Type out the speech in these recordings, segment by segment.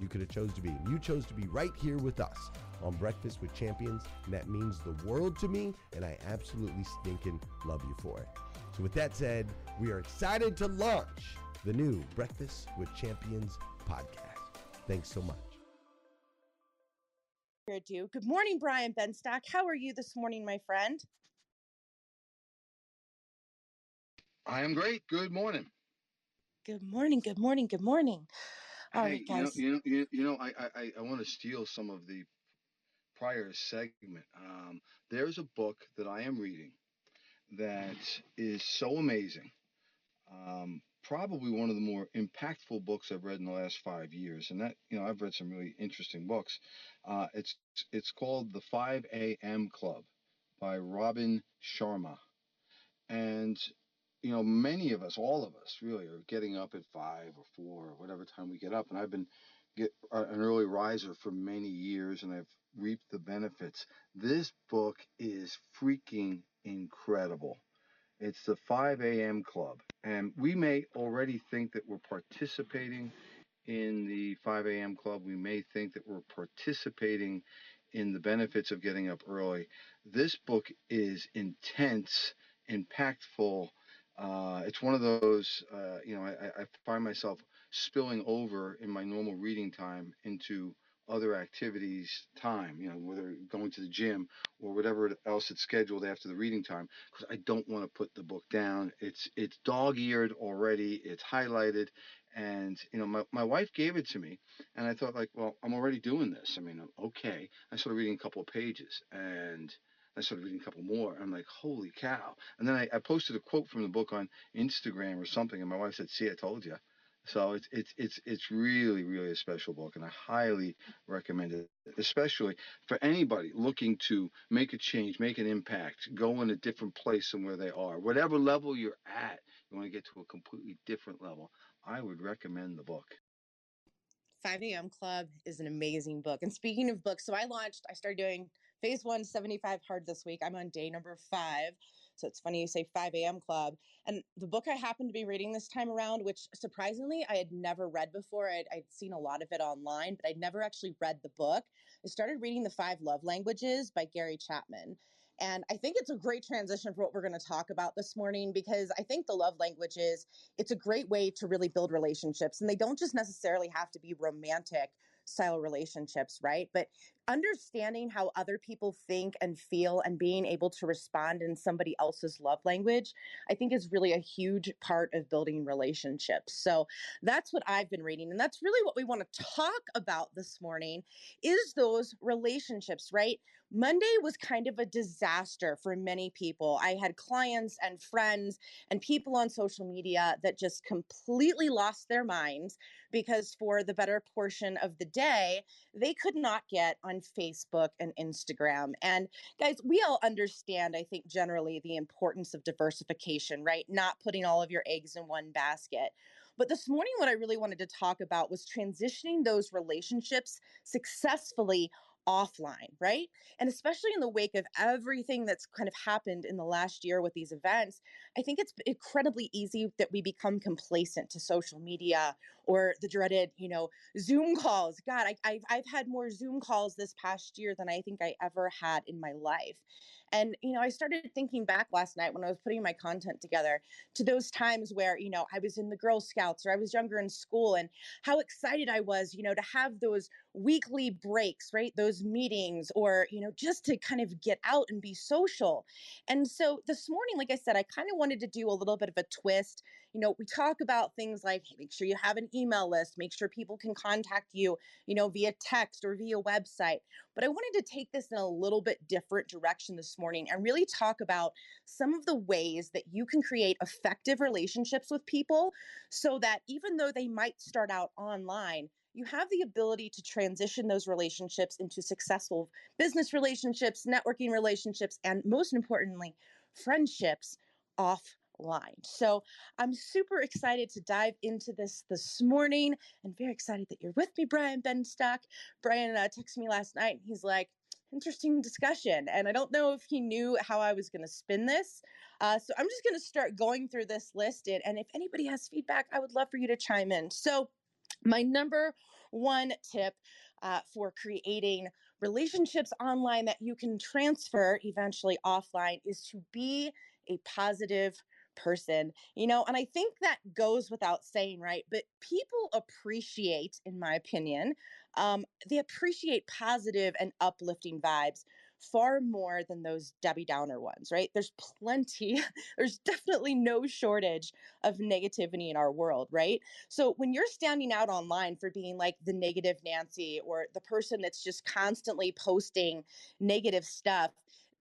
you could have chose to be. You chose to be right here with us on Breakfast with Champions, and that means the world to me, and I absolutely stinking love you for it. So with that said, we are excited to launch the new Breakfast with Champions podcast. Thanks so much. Good morning, Brian Benstock. How are you this morning, my friend? I am great. Good morning. Good morning. Good morning. Good morning. All Hey, right, you know, guys. you know, you you know, I, I, I- I want to steal some of the prior segment. Um, there's a book that I am reading that is so amazing. Um, probably one of the more impactful books I've read in the last five years, and that you know I've read some really interesting books. Uh, it's it's called The 5 A.M. Club by Robin Sharma, and you know many of us, all of us, really are getting up at five or four or whatever time we get up, and I've been get an early riser for many years, and I've reaped the benefits. This book is freaking incredible. It's the 5 a.m. Club. And we may already think that we're participating in the 5 a.m. Club. We may think that we're participating in the benefits of getting up early. This book is intense, impactful. Uh, it's one of those, uh, you know, I, I find myself spilling over in my normal reading time into other activities time, you know, whether going to the gym or whatever else it's scheduled after the reading time, because I don't want to put the book down. It's it's dog-eared already, it's highlighted, and you know, my, my wife gave it to me, and I thought like, well, I'm already doing this. I mean, okay. I started reading a couple of pages, and I started reading a couple more. I'm like, holy cow! And then I, I posted a quote from the book on Instagram or something, and my wife said, "See, I told you." So it's it's it's it's really really a special book, and I highly recommend it, especially for anybody looking to make a change, make an impact, go in a different place than where they are. Whatever level you're at, you want to get to a completely different level. I would recommend the book. 5 a.m. Club is an amazing book. And speaking of books, so I launched, I started doing phase one 75 hard this week. I'm on day number five. So it's funny you say 5 a.m. Club. And the book I happened to be reading this time around, which surprisingly I had never read before, I'd, I'd seen a lot of it online, but I'd never actually read the book. I started reading The Five Love Languages by Gary Chapman. And I think it's a great transition for what we're going to talk about this morning because I think the love languages, it's a great way to really build relationships. And they don't just necessarily have to be romantic style relationships, right? But understanding how other people think and feel and being able to respond in somebody else's love language, I think is really a huge part of building relationships. So that's what I've been reading. And that's really what we want to talk about this morning is those relationships, right? Monday was kind of a disaster for many people. I had clients and friends and people on social media that just completely lost their minds because for the better portion of the day, they could not get on Facebook and Instagram. And guys, we all understand, I think, generally the importance of diversification, right? Not putting all of your eggs in one basket. But this morning, what I really wanted to talk about was transitioning those relationships successfully offline, right? And especially in the wake of everything that's kind of happened in the last year with these events, I think it's incredibly easy that we become complacent to social media or the dreaded, you know, Zoom calls. God, I, I've, I've had more Zoom calls this past year than I think I ever had in my life. And, you know, I started thinking back last night when I was putting my content together to those times where, you know, I was in the Girl Scouts or I was younger in school and how excited I was, you know, to have those weekly breaks, right? Those meetings or, you know, just to kind of get out and be social. And so this morning, like I said, I kind of wanted to do a little bit of a twist you know, we talk about things like hey, make sure you have an email list, make sure people can contact you, you know, via text or via website. But I wanted to take this in a little bit different direction this morning and really talk about some of the ways that you can create effective relationships with people so that even though they might start out online, you have the ability to transition those relationships into successful business relationships, networking relationships, and most importantly, friendships off line. So I'm super excited to dive into this this morning and very excited that you're with me, Brian Benstock. Brian uh, texted me last night and he's like, interesting discussion. And I don't know if he knew how I was going to spin this. Uh, so I'm just going to start going through this list. And, and if anybody has feedback, I would love for you to chime in. So, my number one tip uh, for creating relationships online that you can transfer eventually offline is to be a positive person, you know, and I think that goes without saying, right? But people appreciate, in my opinion, um, they appreciate positive and uplifting vibes far more than those Debbie Downer ones, right? There's plenty, there's definitely no shortage of negativity in our world, right? So when you're standing out online for being like the negative Nancy or the person that's just constantly posting negative stuff,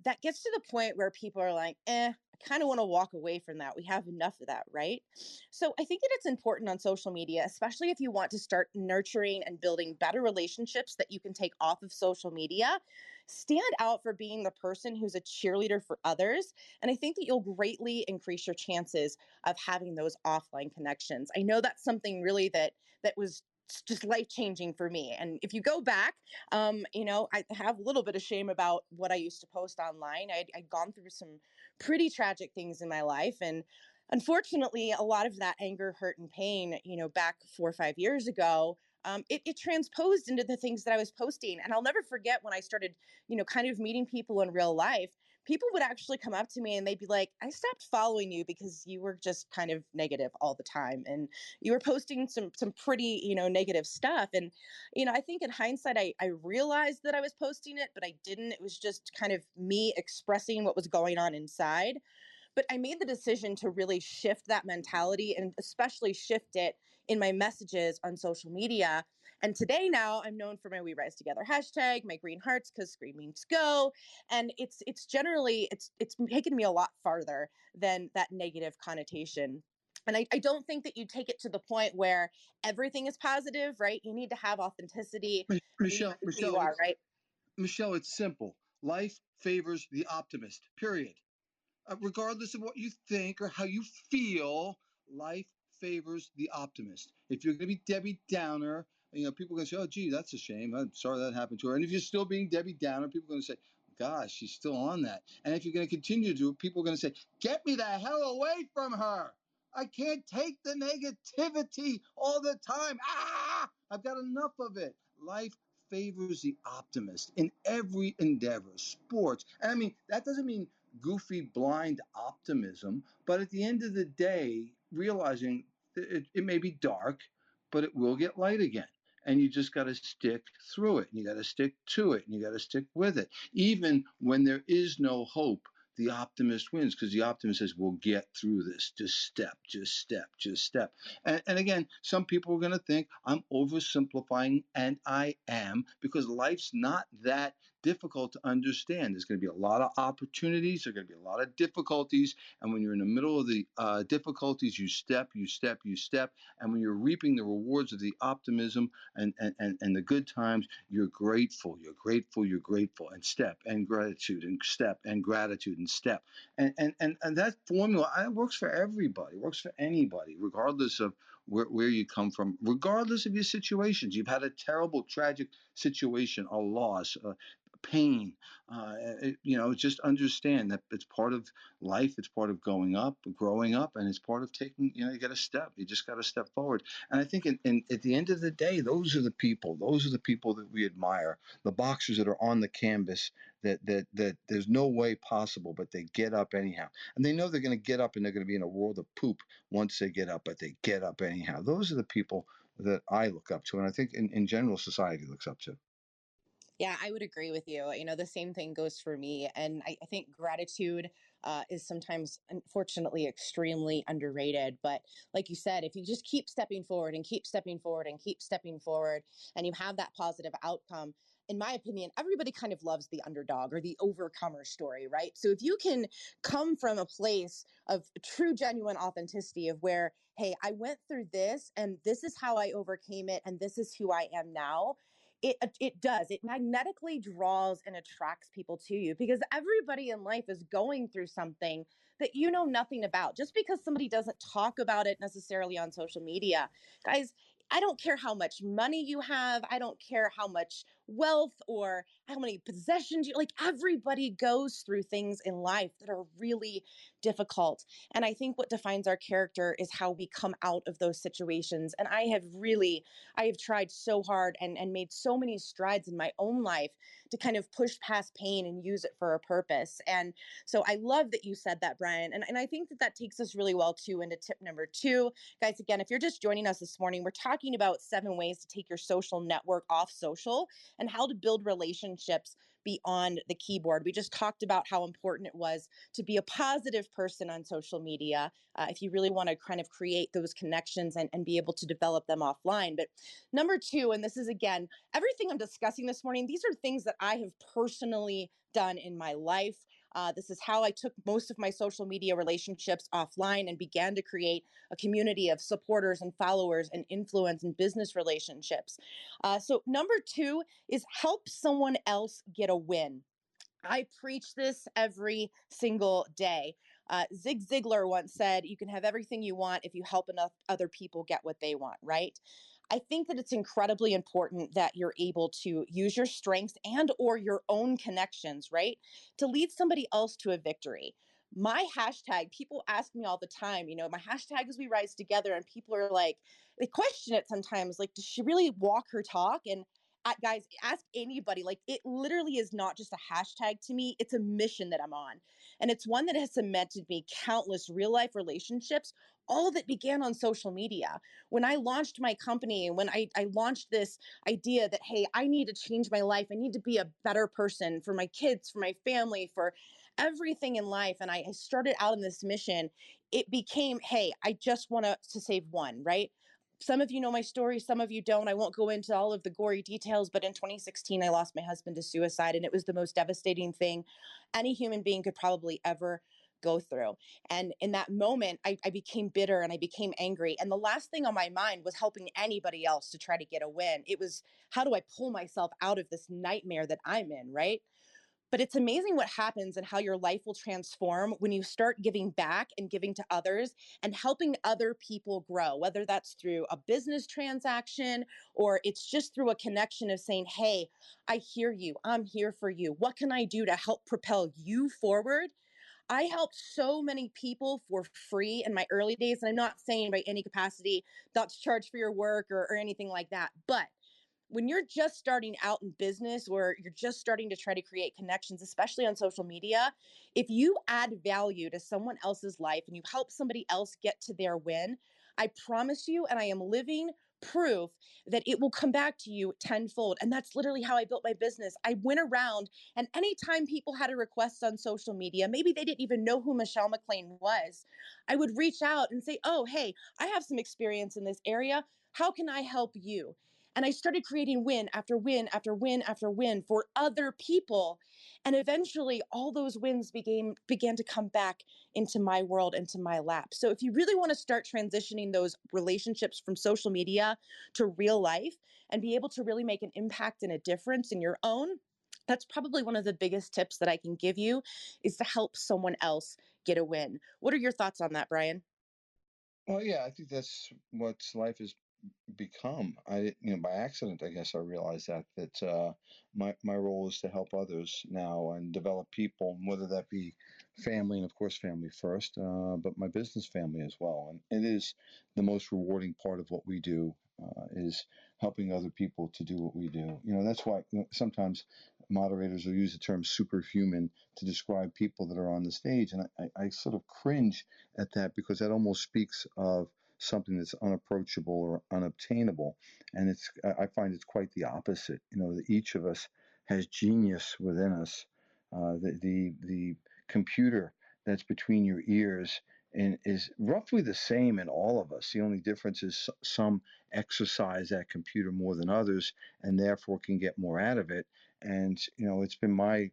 that gets to the point where people are like, eh, I kind of want to walk away from that. We have enough of that, right? So I think that it's important on social media, especially if you want to start nurturing and building better relationships that you can take off of social media. Stand out for being the person who's a cheerleader for others. And I think that you'll greatly increase your chances of having those offline connections. I know that's something really that that was just life changing for me. And if you go back, um, you know, I have a little bit of shame about what I used to post online. I'd, I'd gone through some pretty tragic things in my life. And unfortunately, a lot of that anger, hurt, and pain, you know, back four or five years ago, um, it, it transposed into the things that I was posting. And I'll never forget when I started, you know, kind of meeting people in real life people would actually come up to me and they'd be like, I stopped following you because you were just kind of negative all the time. And you were posting some some pretty, you know, negative stuff. And, you know, I think in hindsight, I, I realized that I was posting it, but I didn't. It was just kind of me expressing what was going on inside. But I made the decision to really shift that mentality and especially shift it in my messages on social media and today now I'm known for my We Rise Together hashtag, my green hearts because green means go. And it's it's generally it's it's taken me a lot farther than that negative connotation. And I, I don't think that you take it to the point where everything is positive, right? You need to have authenticity. Michelle, Michelle, you are, right? Michelle, it's simple. Life favors the optimist, period. Uh, regardless of what you think or how you feel, life favors the optimist. If you're going to be Debbie Downer, you know, people to say, oh, gee, that's a shame. I'm sorry that happened to her. And if you're still being Debbie Downer, people are going to say, gosh, she's still on that. And if you're going to continue to do it, people are going to say, get me the hell away from her. I can't take the negativity all the time. Ah, I've got enough of it. Life favors the optimist in every endeavor, sports. And I mean, that doesn't mean goofy, blind optimism, but at the end of the day, realizing it, it may be dark, but it will get light again and you just got to stick through it and you got to stick to it and you got to stick with it. Even when there is no hope the optimist wins because the optimist says we'll get through this. Just step just step just step. And, and again some people are going to think i'm oversimplifying and i am because life's not that difficult to understand. There's going to be a lot of opportunities. There's going to be a lot of difficulties. And when you're in the middle of the uh, difficulties, you step, you step, you step. And when you're reaping the rewards of the optimism and, and, and, and the good times, you're grateful. You're grateful. You're grateful. And step and gratitude and step and gratitude and step. And, and, and, and that formula it works for everybody, it works for anybody, regardless of where, where you come from, regardless of your situations. You've had a terrible, tragic situation, a loss, uh, pain. Uh, it, you know, just understand that it's part of life. It's part of going up, growing up, and it's part of taking. You know, you got to step. You just got to step forward. And I think, in, in, at the end of the day, those are the people. Those are the people that we admire. The boxers that are on the canvas. That that that there's no way possible, but they get up anyhow, and they know they're going to get up, and they're going to be in a world of poop once they get up, but they get up anyhow. Those are the people that I look up to, and I think in, in general society looks up to. Yeah, I would agree with you. You know, the same thing goes for me. And I, I think gratitude uh, is sometimes, unfortunately, extremely underrated. But like you said, if you just keep stepping forward and keep stepping forward and keep stepping forward, and you have that positive outcome, in my opinion, everybody kind of loves the underdog or the overcomer story, right? So if you can come from a place of true, genuine authenticity of where, hey, I went through this and this is how I overcame it and this is who I am now, it uh, it does it magnetically draws and attracts people to you because everybody in life is going through something that you know nothing about just because somebody doesn't talk about it necessarily on social media guys I don't care how much money you have. I don't care how much wealth or how many possessions you like. Everybody goes through things in life that are really difficult. And I think what defines our character is how we come out of those situations. And I have really, I have tried so hard and, and made so many strides in my own life to kind of push past pain and use it for a purpose. And so I love that you said that, Brian. And, and I think that that takes us really well too into tip number two. Guys, again, if you're just joining us this morning, we're talking about seven ways to take your social network off social and how to build relationships beyond the keyboard. We just talked about how important it was to be a positive person on social media uh, if you really want to kind of create those connections and, and be able to develop them offline. But number two, and this is again, everything I'm discussing this morning, these are things that I have personally done in my life. Uh, this is how I took most of my social media relationships offline and began to create a community of supporters and followers and influence and business relationships. Uh, so, number two is help someone else get a win. I preach this every single day. Uh, Zig Ziglar once said, You can have everything you want if you help enough other people get what they want, right? I think that it's incredibly important that you're able to use your strengths and or your own connections, right? To lead somebody else to a victory. My hashtag, people ask me all the time, you know, my hashtag is we rise together and people are like, they question it sometimes like does she really walk her talk and uh, guys, ask anybody. Like it literally is not just a hashtag to me, it's a mission that I'm on. And it's one that has cemented me countless real life relationships, all that began on social media. When I launched my company, when I, I launched this idea that, hey, I need to change my life, I need to be a better person for my kids, for my family, for everything in life. And I started out in this mission, it became, hey, I just want to save one, right? some of you know my story, some of you don't. I won't go into all of the gory details, but in 2016, I lost my husband to suicide, and it was the most devastating thing any human being could probably ever go through. And in that moment, I, I, became bitter and I became angry. And the last thing on my mind was helping anybody else to try to get a win. It was, how do I pull myself out of this nightmare that I'm in, right? But it's amazing what happens and how your life will transform when you start giving back and giving to others and helping other people grow, whether that's through a business transaction or it's just through a connection of saying, Hey, I hear you. I'm here for you. What can I do to help propel you forward? I helped so many people for free in my early days. And I'm not saying by any capacity that's charge for your work or, or anything like that. But when you're just starting out in business or you're just starting to try to create connections, especially on social media, if you add value to someone else's life and you help somebody else get to their win, I promise you, and I am living proof that it will come back to you tenfold. And that's literally how I built my business. I went around, and anytime people had a request on social media, maybe they didn't even know who Michelle McLean was, I would reach out and say, Oh, hey, I have some experience in this area. How can I help you? And I started creating win after win after win after win for other people. And eventually all those wins began began to come back into my world, into my lap. So if you really want to start transitioning those relationships from social media to real life and be able to really make an impact and a difference in your own, that's probably one of the biggest tips that I can give you is to help someone else get a win. What are your thoughts on that, Brian? Well, yeah, I think that's what life is become. I you know by accident I guess I realized that that uh, my my role is to help others now and develop people, whether that be family and of course family first, uh, but my business family as well. And it is the most rewarding part of what we do uh, is helping other people to do what we do. You know that's why sometimes moderators will use the term superhuman to describe people that are on the stage, and I, I sort of cringe at that because that almost speaks of something that's unapproachable or unobtainable. And it's I find it's quite the opposite. You know, each of us has genius within us. Uh, the, the the computer that's between your ears and is roughly the same in all of us. The only difference is some exercise that computer more than others, and therefore can get more out of it. And you know, it's been my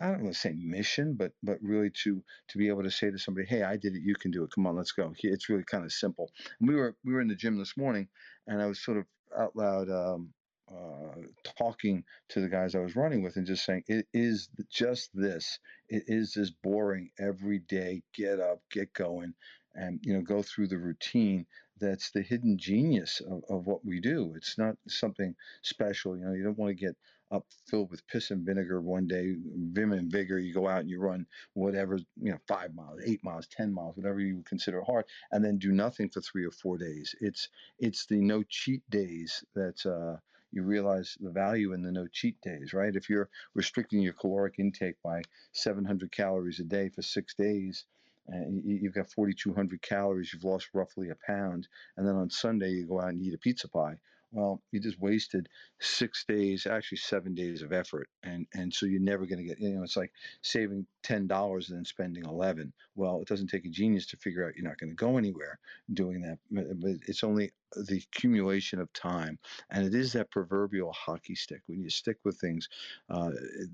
I don't want to say mission, but but really to to be able to say to somebody, "Hey, I did it. You can do it. Come on, let's go." It's really kind of simple. And we were we were in the gym this morning, and I was sort of out loud um, uh, talking to the guys I was running with, and just saying, "It is just this. It is this boring every day. Get up, get going, and you know, go through the routine." That's the hidden genius of, of what we do. It's not something special. You know, you don't want to get up filled with piss and vinegar one day, vim and vigor. You go out and you run whatever, you know, five miles, eight miles, ten miles, whatever you consider hard, and then do nothing for three or four days. It's it's the no cheat days that uh, you realize the value in the no cheat days, right? If you're restricting your caloric intake by 700 calories a day for six days. And you've got 4,200 calories. You've lost roughly a pound, and then on Sunday you go out and eat a pizza pie well, you just wasted six days, actually seven days of effort, and and so you're never going to get. You know, it's like saving ten dollars and then spending eleven. Well, it doesn't take a genius to figure out you're not going to go anywhere doing that. But it's only the accumulation of time, and it is that proverbial hockey stick. When you stick with things, uh,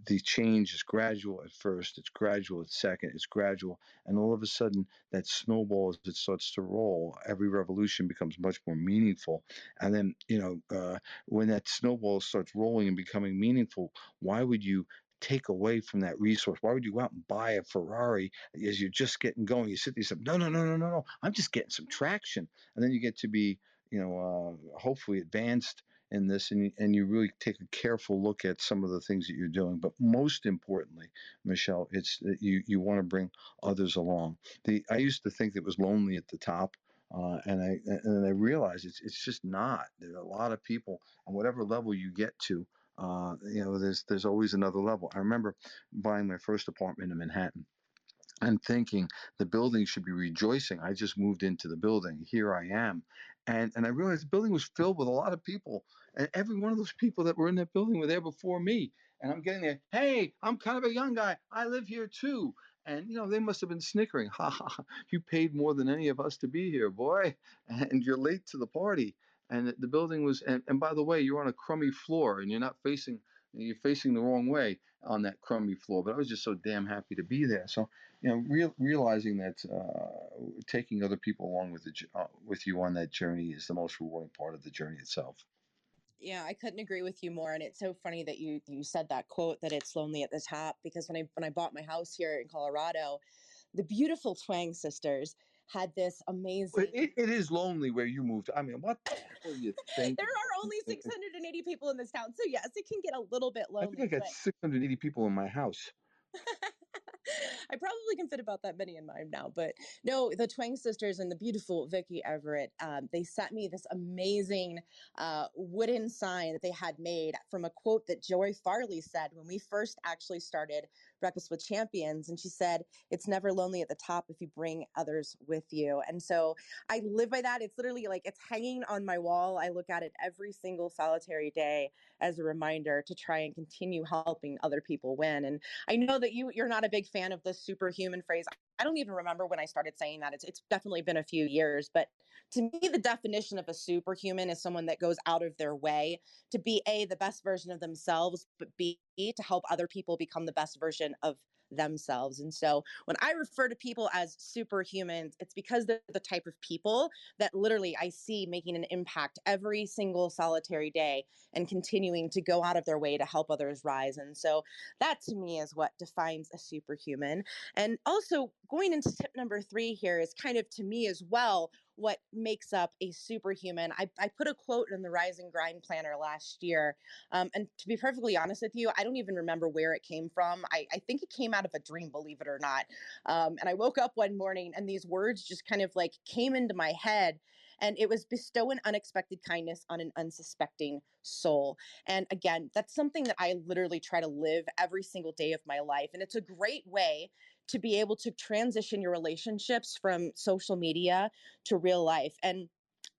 the change is gradual at first, it's gradual at second, it's gradual, and all of a sudden that snowball as it starts to roll, every revolution becomes much more meaningful, and then you know uh, when that snowball starts rolling and becoming meaningful, why would you take away from that resource? Why would you go out and buy a Ferrari as you're just getting going? You sit there and say, no, no, no, no, no, no. I'm just getting some traction. And then you get to be, you know, uh, hopefully advanced in this and, and you really take a careful look at some of the things that you're doing. But most importantly, Michelle, it's that you, you want to bring others along. The I used to think it was lonely at the top Uh, and I and I realized it's it's just not. There are a lot of people, on whatever level you get to, uh, you know, there's there's always another level. I remember buying my first apartment in Manhattan and thinking the building should be rejoicing. I just moved into the building. Here I am. And, and I realized the building was filled with a lot of people. And every one of those people that were in that building were there before me. And I'm getting there, hey, I'm kind of a young guy. I live here too. And, you know, they must have been snickering. Ha ha, you paid more than any of us to be here, boy. And you're late to the party. And the building was, and, and by the way, you're on a crummy floor and you're not facing, you're facing the wrong way on that crummy floor. But I was just so damn happy to be there. So you know, real, realizing that uh, taking other people along with the uh, with you on that journey is the most rewarding part of the journey itself. Yeah, I couldn't agree with you more. And it's so funny that you you said that quote that it's lonely at the top because when I when I bought my house here in Colorado, the beautiful Twang sisters had this amazing. It, it is lonely where you moved. I mean, what the you think? there are only 680 people in this town, so yes, it can get a little bit lonely. I think I got but... 680 people in my house. I probably can fit about that many in mine now, but no, the Twang sisters and the beautiful Vicky Everett, um, they sent me this amazing uh, wooden sign that they had made from a quote that Joy Farley said when we first actually started Breakfast with Champions. And she said, It's never lonely at the top if you bring others with you. And so I live by that. It's literally like it's hanging on my wall. I look at it every single solitary day as a reminder to try and continue helping other people win. And I know that you you're not a big fan of the superhuman phrase. I don't even remember when I started saying that. It's it's definitely been a few years, but to me the definition of a superhuman is someone that goes out of their way to be a the best version of themselves, but b to help other people become the best version of themselves. And so when I refer to people as superhumans, it's because they're the type of people that literally I see making an impact every single solitary day and continuing to go out of their way to help others rise. And so that to me is what defines a superhuman. And also going into tip number three here is kind of to me as well what makes up a superhuman. I, I put a quote in the Rise and Grind Planner last year. Um, and to be perfectly honest with you, I don't even remember where it came from. I, I think it came out of a dream, believe it or not. Um, and I woke up one morning and these words just kind of like came into my head and it was bestow an unexpected kindness on an unsuspecting soul. And again, that's something that I literally try to live every single day of my life. And it's a great way to be able to transition your relationships from social media to real life. And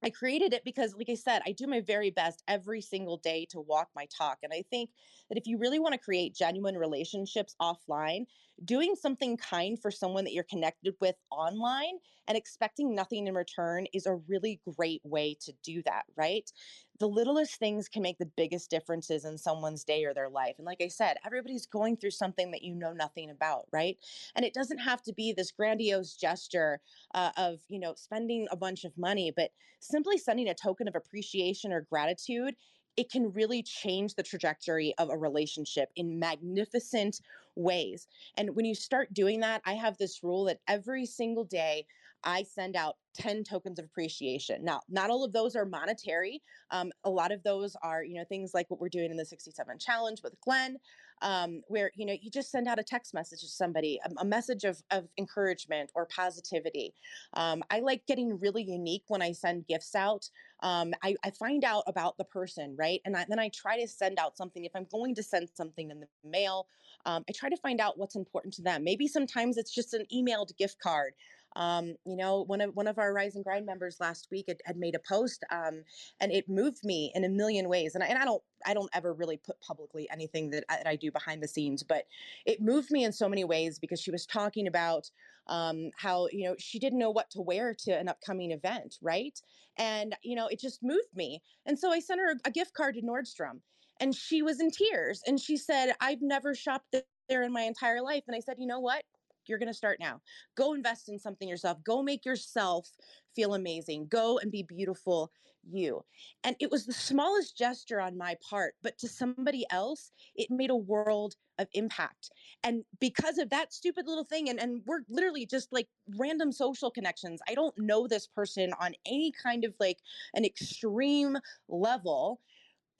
I created it because, like I said, I do my very best every single day to walk my talk. And I think that if you really want to create genuine relationships offline, doing something kind for someone that you're connected with online and expecting nothing in return is a really great way to do that, right? The littlest things can make the biggest differences in someone's day or their life. And like I said, everybody's going through something that you know nothing about, right? And it doesn't have to be this grandiose gesture uh, of, you know, spending a bunch of money, but simply sending a token of appreciation or gratitude it can really change the trajectory of a relationship in magnificent ways. And when you start doing that, I have this rule that every single day I send out 10 tokens of appreciation. Now, not all of those are monetary. Um, a lot of those are, you know, things like what we're doing in the 67 challenge with Glenn, um, where, you know, you just send out a text message to somebody, a, a message of, of encouragement or positivity. Um, I like getting really unique when I send gifts out. Um, I, I, find out about the person, right? And I, then I try to send out something. If I'm going to send something in the mail, um, I try to find out what's important to them. Maybe sometimes it's just an emailed gift card. Um, you know, one of one of our Rise and Grind members last week had, had made a post, um, and it moved me in a million ways. And I, and I don't I don't ever really put publicly anything that I, that I do behind the scenes, but it moved me in so many ways because she was talking about um, how you know she didn't know what to wear to an upcoming event, right? And you know, it just moved me. And so I sent her a, a gift card to Nordstrom, and she was in tears, and she said, "I've never shopped there in my entire life." And I said, "You know what? You're going to start now. Go invest in something yourself. Go make yourself feel amazing. Go and be beautiful you. And it was the smallest gesture on my part, but to somebody else, it made a world of impact. And because of that stupid little thing, and, and we're literally just like random social connections. I don't know this person on any kind of like an extreme level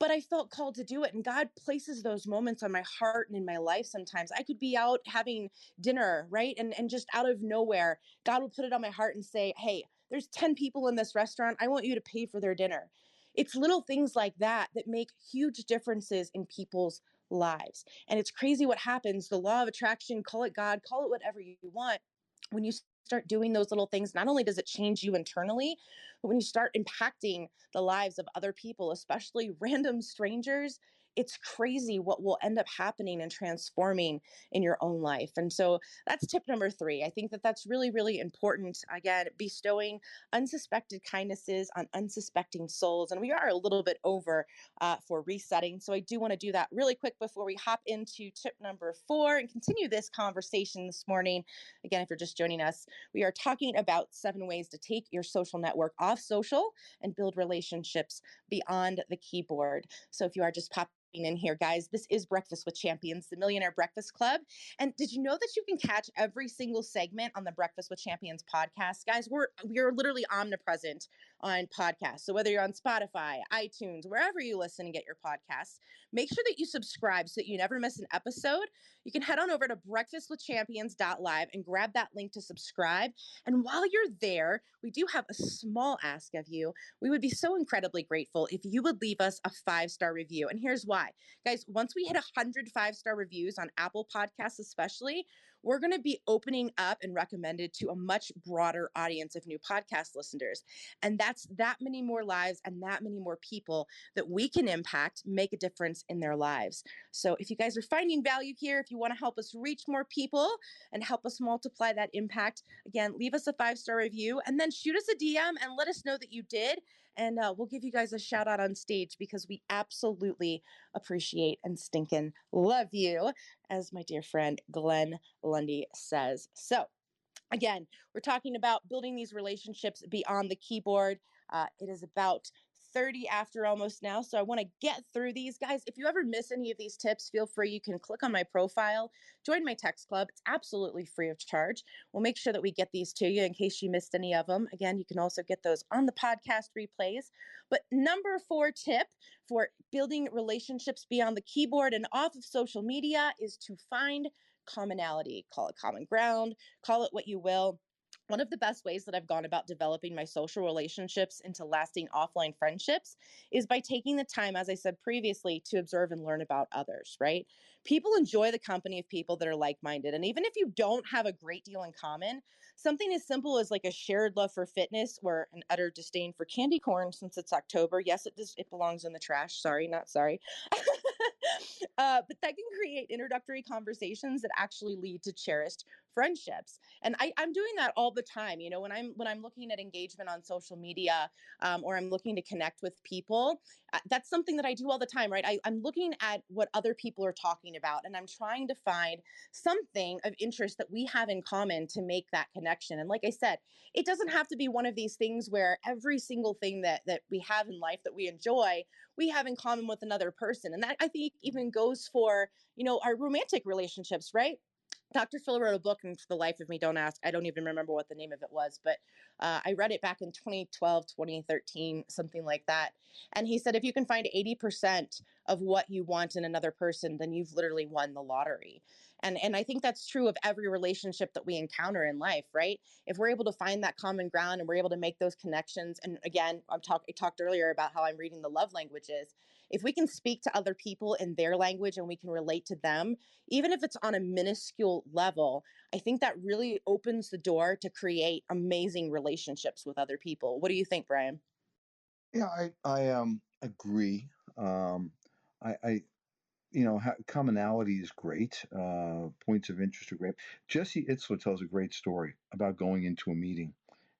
but I felt called to do it. And God places those moments on my heart and in my life sometimes. I could be out having dinner, right? And and just out of nowhere, God will put it on my heart and say, Hey, there's 10 people in this restaurant. I want you to pay for their dinner. It's little things like that that make huge differences in people's lives. And it's crazy what happens. The law of attraction, call it God, call it whatever you want. When you start doing those little things, not only does it change you internally, but when you start impacting the lives of other people, especially random strangers, it's crazy what will end up happening and transforming in your own life. And so that's tip number three. I think that that's really, really important. Again, bestowing unsuspected kindnesses on unsuspecting souls. And we are a little bit over uh, for resetting. So I do want to do that really quick before we hop into tip number four and continue this conversation this morning. Again, if you're just joining us, we are talking about seven ways to take your social network off social and build relationships beyond the keyboard. So if you are just popping in here, guys. This is Breakfast with Champions, the Millionaire Breakfast Club. And did you know that you can catch every single segment on the Breakfast with Champions podcast? Guys, we're we're literally omnipresent on podcasts. So whether you're on Spotify, iTunes, wherever you listen and get your podcasts, make sure that you subscribe so that you never miss an episode. You can head on over to breakfastwithchampions.live and grab that link to subscribe. And while you're there, we do have a small ask of you. We would be so incredibly grateful if you would leave us a five star review. And here's why. Guys, once we hit 100 five star reviews on Apple Podcasts, especially, we're going to be opening up and recommended to a much broader audience of new podcast listeners. And that's that many more lives and that many more people that we can impact, make a difference in their lives. So if you guys are finding value here, if you want to help us reach more people and help us multiply that impact, again, leave us a five star review and then shoot us a DM and let us know that you did and uh, we'll give you guys a shout out on stage because we absolutely appreciate and stinking love you, as my dear friend Glenn Lundy says. So, again, we're talking about building these relationships beyond the keyboard. Uh, it is about 30 after almost now. So I want to get through these guys. If you ever miss any of these tips, feel free. You can click on my profile, join my text club. It's absolutely free of charge. We'll make sure that we get these to you in case you missed any of them. Again, you can also get those on the podcast replays. But number four tip for building relationships beyond the keyboard and off of social media is to find commonality. Call it common ground, call it what you will one of the best ways that I've gone about developing my social relationships into lasting offline friendships is by taking the time, as I said previously, to observe and learn about others, right? People enjoy the company of people that are like minded. And even if you don't have a great deal in common, something as simple as like a shared love for fitness or an utter disdain for candy corn since it's October. Yes, it does, it belongs in the trash. Sorry, not sorry. uh, but that can create introductory conversations that actually lead to cherished friendships and I, i'm doing that all the time you know when i'm when i'm looking at engagement on social media um, or i'm looking to connect with people uh, that's something that i do all the time right? I, i'm looking at what other people are talking about and i'm trying to find something of interest that we have in common to make that connection and like i said it doesn't have to be one of these things where every single thing that that we have in life that we enjoy we have in common with another person and that i think even goes for you know our romantic relationships right Dr. Phil wrote a book, and for the life of me, don't ask. I don't even remember what the name of it was, but uh, I read it back in 2012, 2013, something like that. And he said, if you can find 80% of what you want in another person, then you've literally won the lottery. And, and I think that's true of every relationship that we encounter in life, right? If we're able to find that common ground and we're able to make those connections, and again, I'm talk, I talked earlier about how I'm reading the love languages if we can speak to other people in their language and we can relate to them, even if it's on a minuscule level, I think that really opens the door to create amazing relationships with other people. What do you think, Brian? Yeah, I I um agree. Um, I, I you know, ha- commonality is great. Uh, points of interest are great. Jesse Itzler tells a great story about going into a meeting,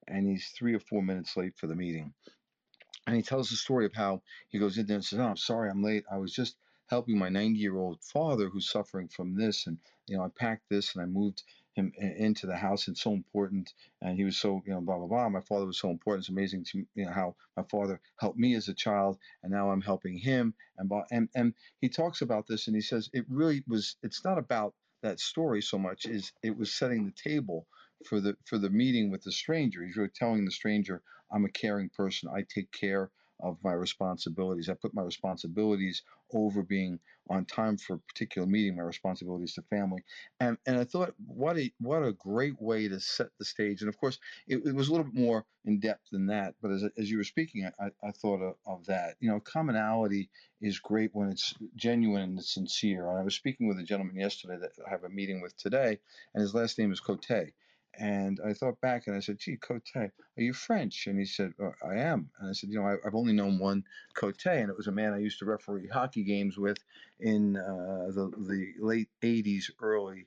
and he's three or four minutes late for the meeting and he tells the story of how he goes in there and says, "Oh, I'm sorry, I'm late. I was just helping my 90 year old father who's suffering from this, and you know, I packed this and I moved him into the house. It's so important, and he was so you know, blah blah blah. My father was so important. It's amazing to you know how my father helped me as a child, and now I'm helping him. And and and he talks about this, and he says it really was. It's not about that story so much is it was setting the table for the for the meeting with the stranger. He's really telling the stranger, I'm a caring person. I take care of my responsibilities. I put my responsibilities over being on time for a particular meeting, my responsibilities to family. And and I thought what a what a great way to set the stage. And of course, it, it was a little bit more in depth than that. But as, as you were speaking, I, I thought of, of that. You know, commonality is great when it's genuine and sincere. And I was speaking with a gentleman yesterday that I have a meeting with today, and his last name is Cote. And I thought back and I said, gee, Cote, are you French? And he said, oh, I am. And I said, you know, I, have only known one Cote, and it was a man I used to referee hockey games with in uh, the, the late 80s, early,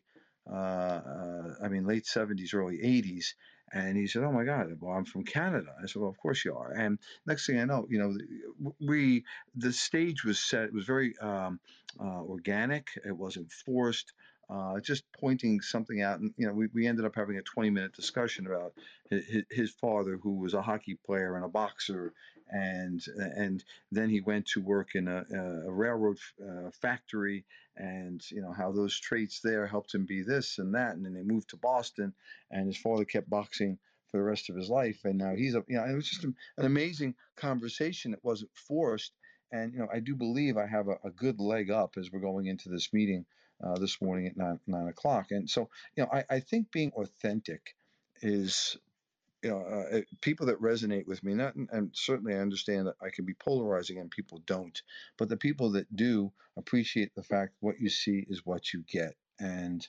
uh, uh, I mean, late 70s, early 80s. And he said, "Oh my God, well, I'm from Canada." I said, "Well, of course you are." And next thing I know, you know, we the stage was set. It was very um, uh, organic. It wasn't forced uh, just pointing something out. And, you know, we, we ended up having a 20 minute discussion about his, his father, who was a hockey player and a boxer. And, and then he went to work in a, a railroad uh, factory and, you know, how those traits there helped him be this and that. And then they moved to Boston and his father kept boxing for the rest of his life. And now he's a, you know, it was just an amazing conversation that wasn't forced. And, you know, I do believe I have a, a good leg up as we're going into this meeting uh, this morning at nine, nine o'clock. And so, you know, I, I think being authentic is, you know, uh, people that resonate with me, not, and certainly I understand that I can be polarizing and people don't, but the people that do appreciate the fact what you see is what you get. And,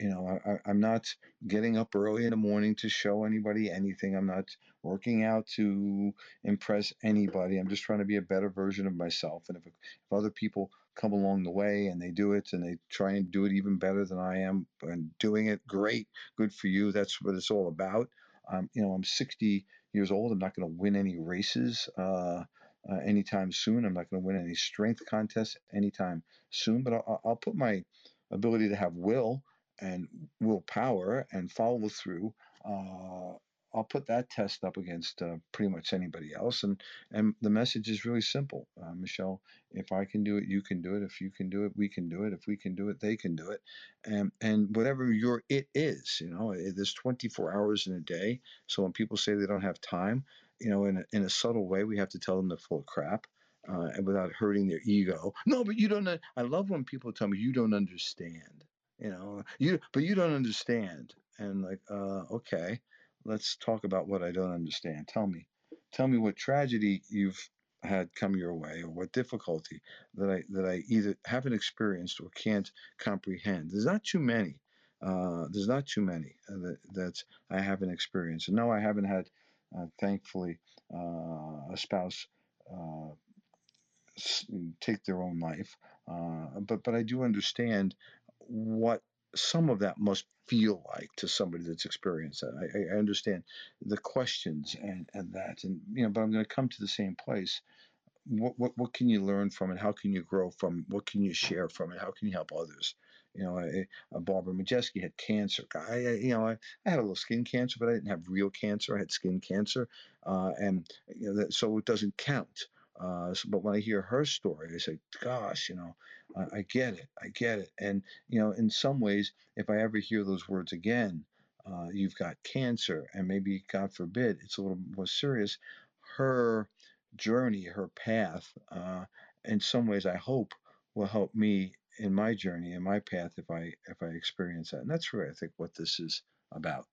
you know, I, I'm not getting up early in the morning to show anybody anything. I'm not working out to impress anybody. I'm just trying to be a better version of myself. And if, if other people come along the way and they do it and they try and do it even better than I am and doing it great. Good for you. That's what it's all about. Um, you know, I'm 60 years old. I'm not going to win any races uh, uh, anytime soon. I'm not going to win any strength contests anytime soon, but I'll, I'll put my ability to have will and willpower and follow through uh, I'll put that test up against uh, pretty much anybody else. And and the message is really simple, uh, Michelle. If I can do it, you can do it. If you can do it, we can do it. If we can do it, they can do it. And and whatever your it is, you know, there's 24 hours in a day. So when people say they don't have time, you know, in a, in a subtle way, we have to tell them they're full of crap. Uh, and without hurting their ego. No, but you don't. I love when people tell me you don't understand. You know, you but you don't understand. And like, uh, okay, let's talk about what I don't understand. Tell me, tell me what tragedy you've had come your way or what difficulty that I that I either haven't experienced or can't comprehend. There's not too many. Uh, there's not too many uh, that, that I haven't experienced. And no, I haven't had, uh, thankfully, uh, a spouse uh, take their own life. Uh, but but I do understand what some of that must feel like to somebody that's experienced that. I, I understand the questions and, and that, and you know, but I'm going to come to the same place. What, what what can you learn from it? How can you grow from? It? What can you share from it? How can you help others? You know, I, uh, Barbara Majeski had cancer. I, I, you know, I, I, had a little skin cancer, but I didn't have real cancer. I had skin cancer, uh, and you know, that, so it doesn't count. Uh, so, but when I hear her story, I say, "Gosh, you know, I, I get it. I get it." And you know, in some ways, if I ever hear those words again, uh, you've got cancer, and maybe God forbid it's a little more serious. Her journey, her path, uh, in some ways, I hope will help me in my journey, in my path, if I if I experience that. And that's really, I think, what this is about.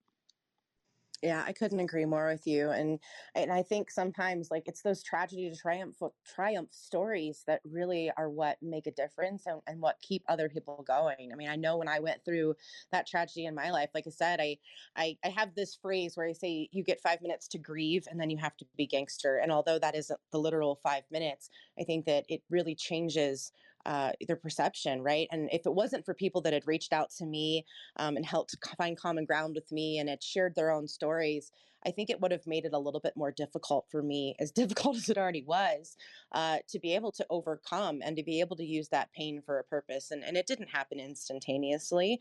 Yeah, I couldn't agree more with you. And and I think sometimes like it's those tragedy to triumph triumph stories that really are what make a difference and, and what keep other people going. I mean, I know when I went through that tragedy in my life, like I said, I I, I have this phrase where I say you get five minutes to grieve and then you have to be gangster. And although that isn't the literal five minutes, I think that it really changes uh, their perception, right? And if it wasn't for people that had reached out to me um, and helped find common ground with me and had shared their own stories, I think it would have made it a little bit more difficult for me, as difficult as it already was, uh, to be able to overcome and to be able to use that pain for a purpose. And, and it didn't happen instantaneously.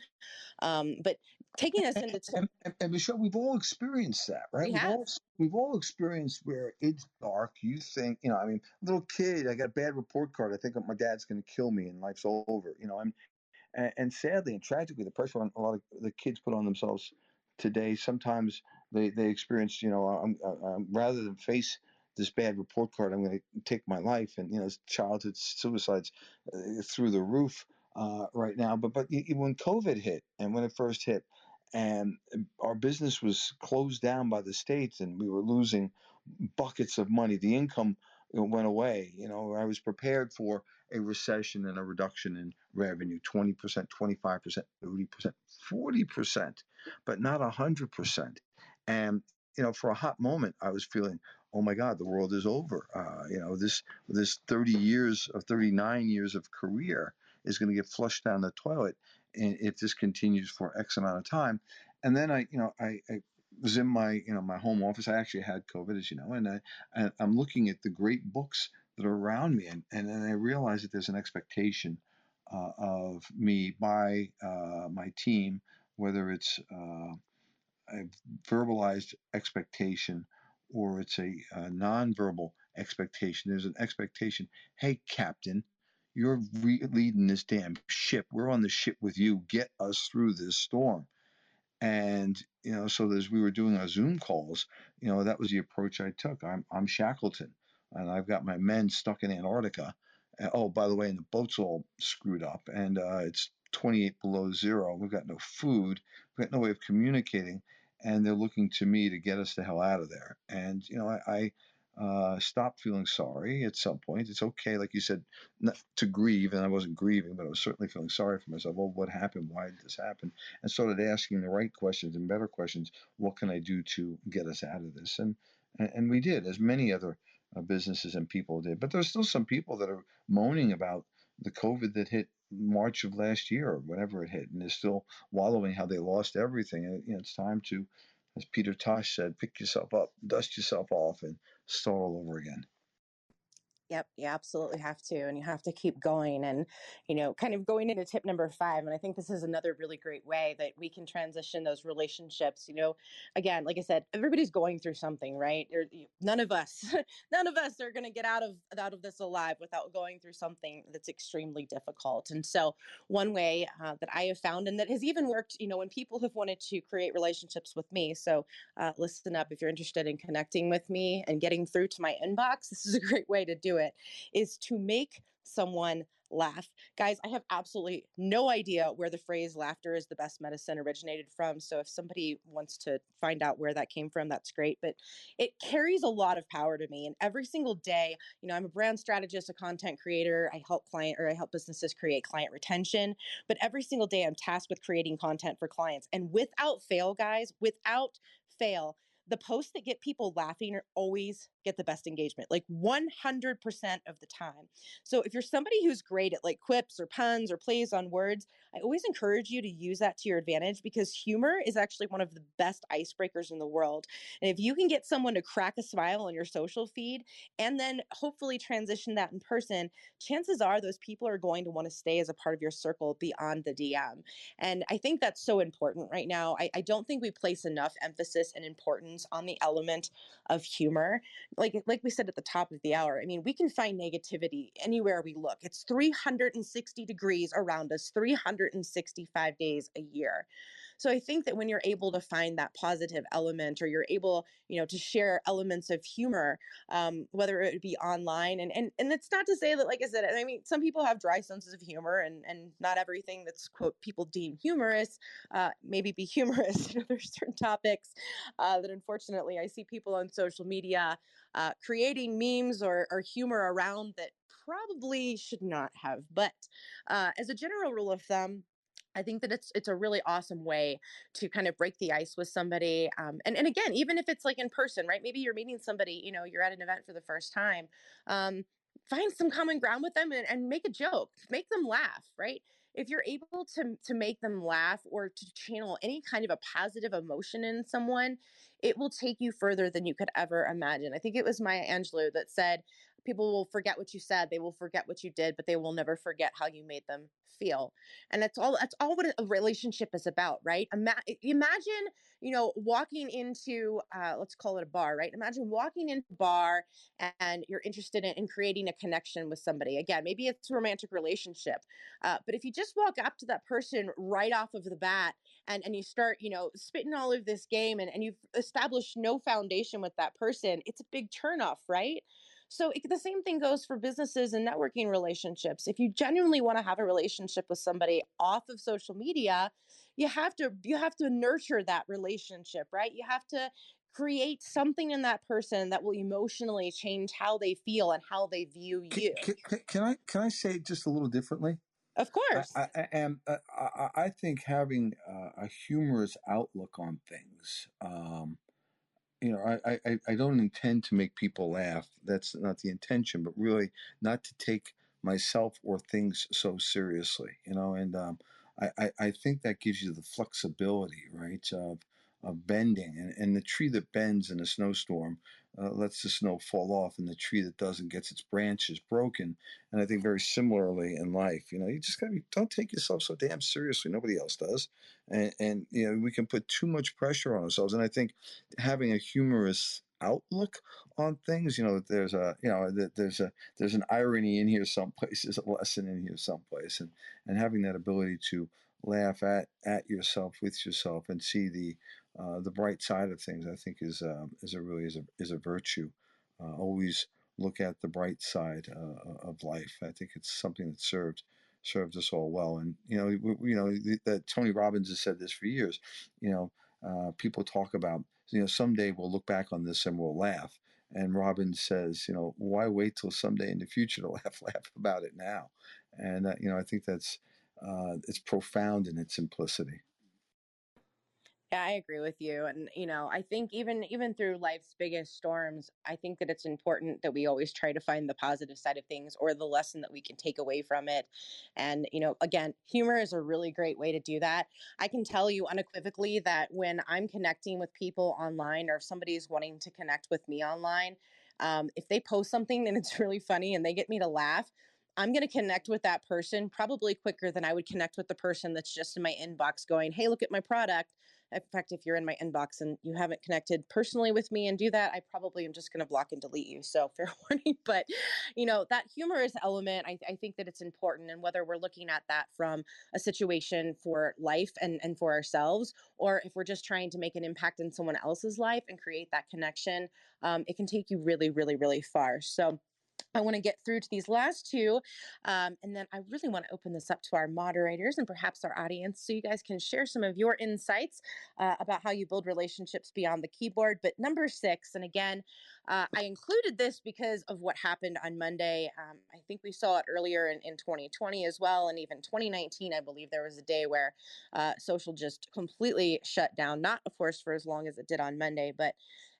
Um, but taking us into. And, and, and, Michelle, we've all experienced that, right? We have. We've all, we've all experienced where it's dark. You think, you know, I mean, little kid, I got a bad report card. I think my dad's going to kill me and life's all over, you know. I'm, and, and sadly and tragically, the pressure on a lot of the kids put on themselves today sometimes they, they experience, you know, uh, um, rather than face this bad report card. I'm going to take my life, and you know, childhood suicides uh, through the roof uh, right now. But but when COVID hit, and when it first hit, and our business was closed down by the states, and we were losing buckets of money. The income went away. You know, I was prepared for a recession and a reduction in revenue 20%, 25%, 30%, 40%, but not 100%. And, you know, for a hot moment, I was feeling, oh my God, the world is over. Uh, you know, this, this 30 years of 39 years of career is going to get flushed down the toilet if this continues for X amount of time. And then I, you know, I, I was in my you know my home office. I actually had COVID, as you know, and I and I'm looking at the great books that are around me, and and then I realize that there's an expectation uh, of me by uh, my team, whether it's uh, a verbalized expectation or it's a, a nonverbal expectation. There's an expectation. Hey, Captain, you're re- leading this damn ship. We're on the ship with you. Get us through this storm. And you know, so as we were doing our Zoom calls, you know, that was the approach I took. I'm I'm Shackleton, and I've got my men stuck in Antarctica. Oh, by the way, and the boat's all screwed up, and uh, it's 28 below zero. We've got no food. We've got no way of communicating, and they're looking to me to get us the hell out of there. And you know, I, I uh, stop feeling sorry at some point. It's okay, like you said, not to grieve, and I wasn't grieving, but I was certainly feeling sorry for myself. Well, what happened? Why did this happen? And started asking the right questions and better questions. What can I do to get us out of this? And and we did, as many other uh, businesses and people did. But there's still some people that are moaning about the COVID that hit March of last year or whenever it hit, and they're still wallowing how they lost everything. And, you know, it's time to, as Peter Tosh said, pick yourself up, dust yourself off, and start all over again. Yep, you absolutely have to. And you have to keep going and, you know, kind of going into tip number five. And I think this is another really great way that we can transition those relationships. You know, again, like I said, everybody's going through something, right? none of us, none of us are going to get out of, out of this alive without going through something that's extremely difficult. And so one way uh, that I have found and that has even worked, you know, when people have wanted to create relationships with me. So uh, listen up if you're interested in connecting with me and getting through to my inbox. This is a great way to do it is to make someone laugh. Guys, I have absolutely no idea where the phrase laughter is the best medicine originated from. So if somebody wants to find out where that came from, that's great. But it carries a lot of power to me. And every single day, you know, I'm a brand strategist, a content creator. I help client or I help businesses create client retention. But every single day I'm tasked with creating content for clients. And without fail, guys, without fail, the posts that get people laughing are always get the best engagement, like 100% of the time. So if you're somebody who's great at like quips or puns or plays on words, I always encourage you to use that to your advantage because humor is actually one of the best icebreakers in the world. And if you can get someone to crack a smile on your social feed and then hopefully transition that in person, chances are those people are going to want to stay as a part of your circle beyond the DM. And I think that's so important right now. I, I don't think we place enough emphasis and importance on the element of humor. Like like we said at the top of the hour i mean we can find negativity anywhere we look. It's 360 degrees around us 365 days a year so I think that when you're able to find that positive element or you're able, you know, to share elements of humor, um, whether it be online and, and, and it's not to say that, like I said, I mean, some people have dry senses of humor and, and not everything that's quote, people deem humorous, uh, maybe be humorous. you know, there's certain topics uh, that unfortunately I see people on social media uh, creating memes or, or humor around that probably should not have. But uh, as a general rule of thumb, I think that it's it's a really awesome way to kind of break the ice with somebody. Um, and and again, even if it's like in person, right? Maybe you're meeting somebody, you know, you're at an event for the first time. Um, find some common ground with them and, and make a joke, make them laugh, right? If you're able to to make them laugh or to channel any kind of a positive emotion in someone, it will take you further than you could ever imagine. I think it was Maya Angelou that said, people will forget what you said they will forget what you did but they will never forget how you made them feel and that's all that's all what a relationship is about right? Ima- imagine you know walking into uh, let's call it a bar right? Imagine walking into a bar and you're interested in, in creating a connection with somebody. Again maybe it's a romantic relationship uh, but if you just walk up to that person right off of the bat and and you start you know spitting all of this game and, and you've established no foundation with that person it's a big turnoff right so it, the same thing goes for businesses and networking relationships. If you genuinely want to have a relationship with somebody off of social media, you have to you have to nurture that relationship, right? You have to create something in that person that will emotionally change how they feel and how they view you. Can, can, can I can I say it just a little differently? Of course. I, I, and uh, I, I think having uh, a humorous outlook on things um, you know, I, I, I don't intend to make people laugh. That's not the intention, but really not to take myself or things so seriously, you know, and um, I, I, I think that gives you the flexibility, right, of, of bending. And, and the tree that bends in a snowstorm uh, lets the snow fall off, and the tree that doesn't gets its branches broken. And I think very similarly in life, you know, you just gotta don't take yourself so damn seriously. Nobody else does, and and you know we can put too much pressure on ourselves. And I think having a humorous outlook on things, you know, that there's a you know that there's a there's an irony in here someplace, there's a lesson in here someplace, and and having that ability to laugh at at yourself with yourself and see the uh, the bright side of things, I think, is um, is a really is a is a virtue. Uh, always look at the bright side uh, of life. I think it's something that served served us all well. And you know, we, you know that Tony Robbins has said this for years. You know, uh, people talk about you know someday we'll look back on this and we'll laugh. And Robbins says, you know, why wait till someday in the future to laugh laugh about it now? And uh, you know, I think that's it's profound in its simplicity. Yeah, I agree with you. And you know, I think even even through life's biggest storms, I think that it's important that we always try to find the positive side of things or the lesson that we can take away from it. And you know, again, humor is a really great way to do that. I can tell you unequivocally that when I'm connecting with people online or if somebody's wanting to connect with me online, um, if they post something and it's really funny and they get me to laugh, I'm going to connect with that person probably quicker than I would connect with the person that's just in my inbox going, Hey, look at my product. In fact, if you're in my inbox and you haven't connected personally with me and do that, I probably am just going to block and delete you. So fair warning. But, you know, that humorous element, I, I think that it's important. And whether we're looking at that from a situation for life and, and for ourselves, or if we're just trying to make an impact in someone else's life and create that connection, um, it can take you really, really, really far. So, I want to get through to these last two. Um, and then I really want to open this up to our moderators and perhaps our audience so you guys can share some of your insights uh, about how you build relationships beyond the keyboard. But number six, and again, uh, I included this because of what happened on Monday. Um, I think we saw it earlier in, in 2020 as well. And even 2019, I believe there was a day where uh, social just completely shut down. Not, of course, for as long as it did on Monday, but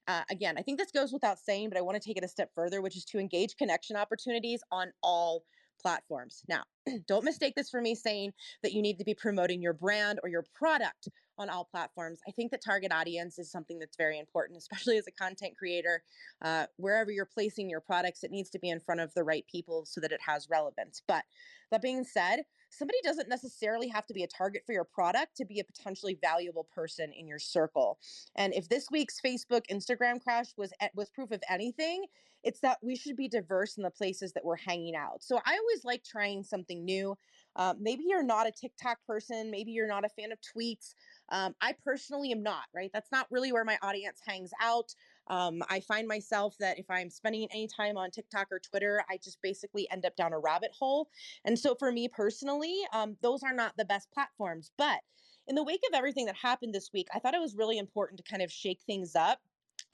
uh, again, I think this goes without saying, but I want to take it a step further, which is to engage connection opportunities on all platforms. Now, don't mistake this for me saying that you need to be promoting your brand or your product on all platforms. I think that target audience is something that's very important, especially as a content creator. Uh, wherever you're placing your products, it needs to be in front of the right people so that it has relevance. But that being said, somebody doesn't necessarily have to be a target for your product to be a potentially valuable person in your circle. And if this week's Facebook Instagram crash was was proof of anything, it's that we should be diverse in the places that we're hanging out. So I always like trying something new. Uh, maybe you're not a TikTok person. Maybe you're not a fan of tweets. Um, I personally am not, right? That's not really where my audience hangs out. Um, I find myself that if I'm spending any time on TikTok or Twitter, I just basically end up down a rabbit hole. And so for me personally, um, those are not the best platforms. But in the wake of everything that happened this week, I thought it was really important to kind of shake things up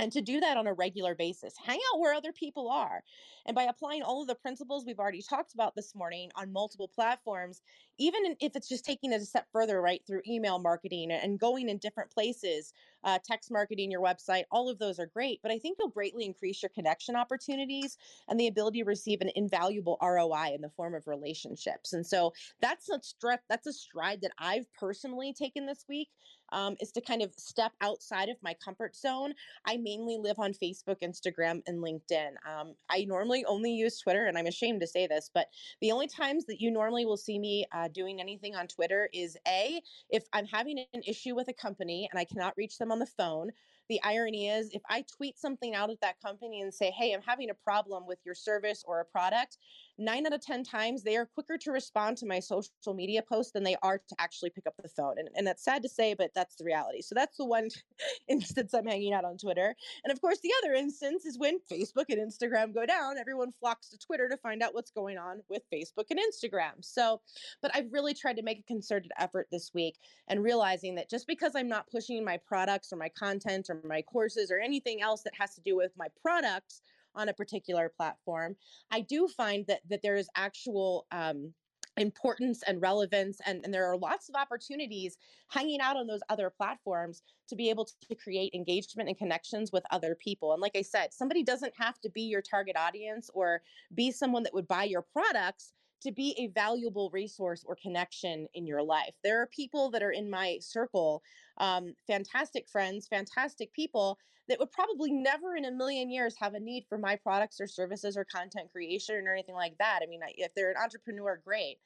and to do that on a regular basis. Hang out where other people are. And by applying all of the principles we've already talked about this morning on multiple platforms, even if it's just taking it a step further, right, through email marketing and going in different places, uh, text marketing, your website, all of those are great. But I think you'll greatly increase your connection opportunities and the ability to receive an invaluable ROI in the form of relationships. And so that's a that's a stride that I've personally taken this week. Um, is to kind of step outside of my comfort zone. I mainly live on Facebook, Instagram, and LinkedIn. Um, I normally only use Twitter, and I'm ashamed to say this, but the only times that you normally will see me uh, doing anything on Twitter is A, if I'm having an issue with a company and I cannot reach them on the phone, the irony is if I tweet something out at that company and say, hey, I'm having a problem with your service or a product, nine out of 10 times they are quicker to respond to my social media post than they are to actually pick up the phone. And, and that's sad to say, but that's the reality. So that's the one instance I'm hanging out on Twitter. And of course, the other instance is when Facebook and Instagram go down, everyone flocks to Twitter to find out what's going on with Facebook and Instagram. So, but I've really tried to make a concerted effort this week and realizing that just because I'm not pushing my products or my content or my courses or anything else that has to do with my products on a particular platform, I do find that that there is actual um, importance and relevance and, and there are lots of opportunities hanging out on those other platforms to be able to create engagement and connections with other people. And like i said somebody doesn't have to be your target audience or be someone that would buy your products to be a valuable resource or connection in your life. There are people that are in my circle, um, fantastic friends, fantastic people that would probably never in a million years have a need for my products or services or content creation or anything like that. I mean, if they're an entrepreneur, great.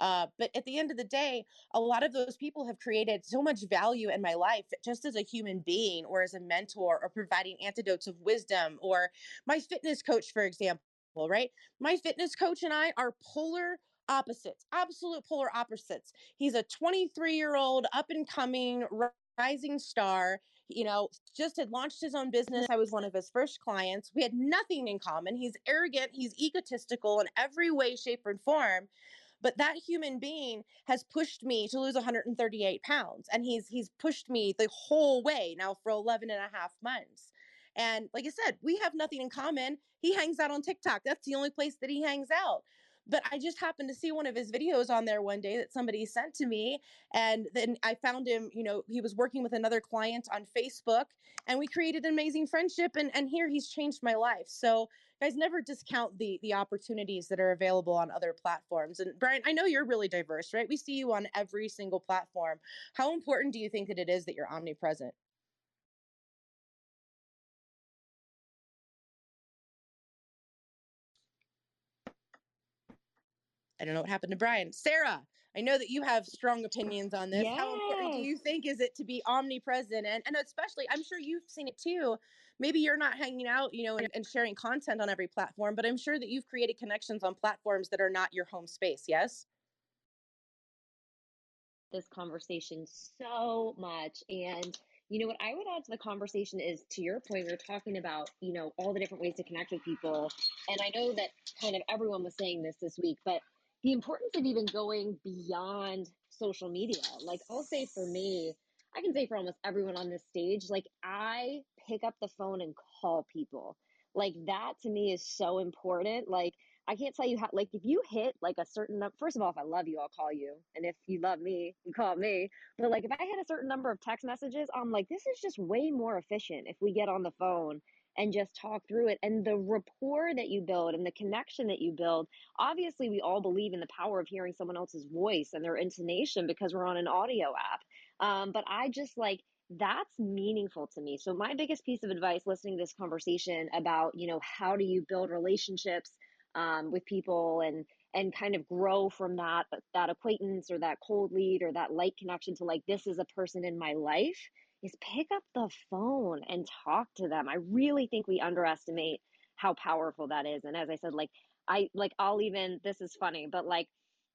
Uh, but at the end of the day, a lot of those people have created so much value in my life just as a human being or as a mentor or providing antidotes of wisdom or my fitness coach, for example right? My fitness coach and I are polar opposites, absolute polar opposites. He's a 23 year old, up and coming, rising star. You know, just had launched his own business. I was one of his first clients. We had nothing in common. He's arrogant, he's egotistical in every way, shape, and form but that human being has pushed me to lose 138 pounds and he's he's pushed me the whole way now for 11 and a half months and like I said, we have nothing in common. He hangs out on TikTok. That's the only place that he hangs out. But I just happened to see one of his videos on there one day that somebody sent to me. And then I found him, you know, he was working with another client on Facebook and we created an amazing friendship. And, and here he's changed my life. So, guys, never discount the, the opportunities that are available on other platforms. And Brian, I know you're really diverse, right? We see you on every single platform. How important do you think that it is that you're omnipresent? I don't know what happened to Brian. Sarah, I know that you have strong opinions on this. Yes. How important do you think is it to be omnipresent? And, and especially, I'm sure you've seen it too. Maybe you're not hanging out, you know, and, and sharing content on every platform, but I'm sure that you've created connections on platforms that are not your home space. Yes? This conversation so much. And you know what I would add to the conversation is to your point, we are talking about, you know, all the different ways to connect with people. And I know that kind of everyone was saying this this week, but the importance of even going beyond social media. Like I'll say for me, I can say for almost everyone on this stage, like I pick up the phone and call people. Like that to me is so important. Like I can't tell you how like if you hit like a certain number first of all, if I love you, I'll call you. And if you love me, you call me. But like if I hit a certain number of text messages, I'm like, this is just way more efficient if we get on the phone and just talk through it and the rapport that you build and the connection that you build obviously we all believe in the power of hearing someone else's voice and their intonation because we're on an audio app um, but i just like that's meaningful to me. So my biggest piece of advice listening to this conversation about you know how do you build relationships um, with people and and kind of grow from that that acquaintance or that cold lead or that light connection to like this is a person in my life is pick up the phone and talk to them. I really think we underestimate how powerful that is. And as I said, like I like I'll even this is funny, but like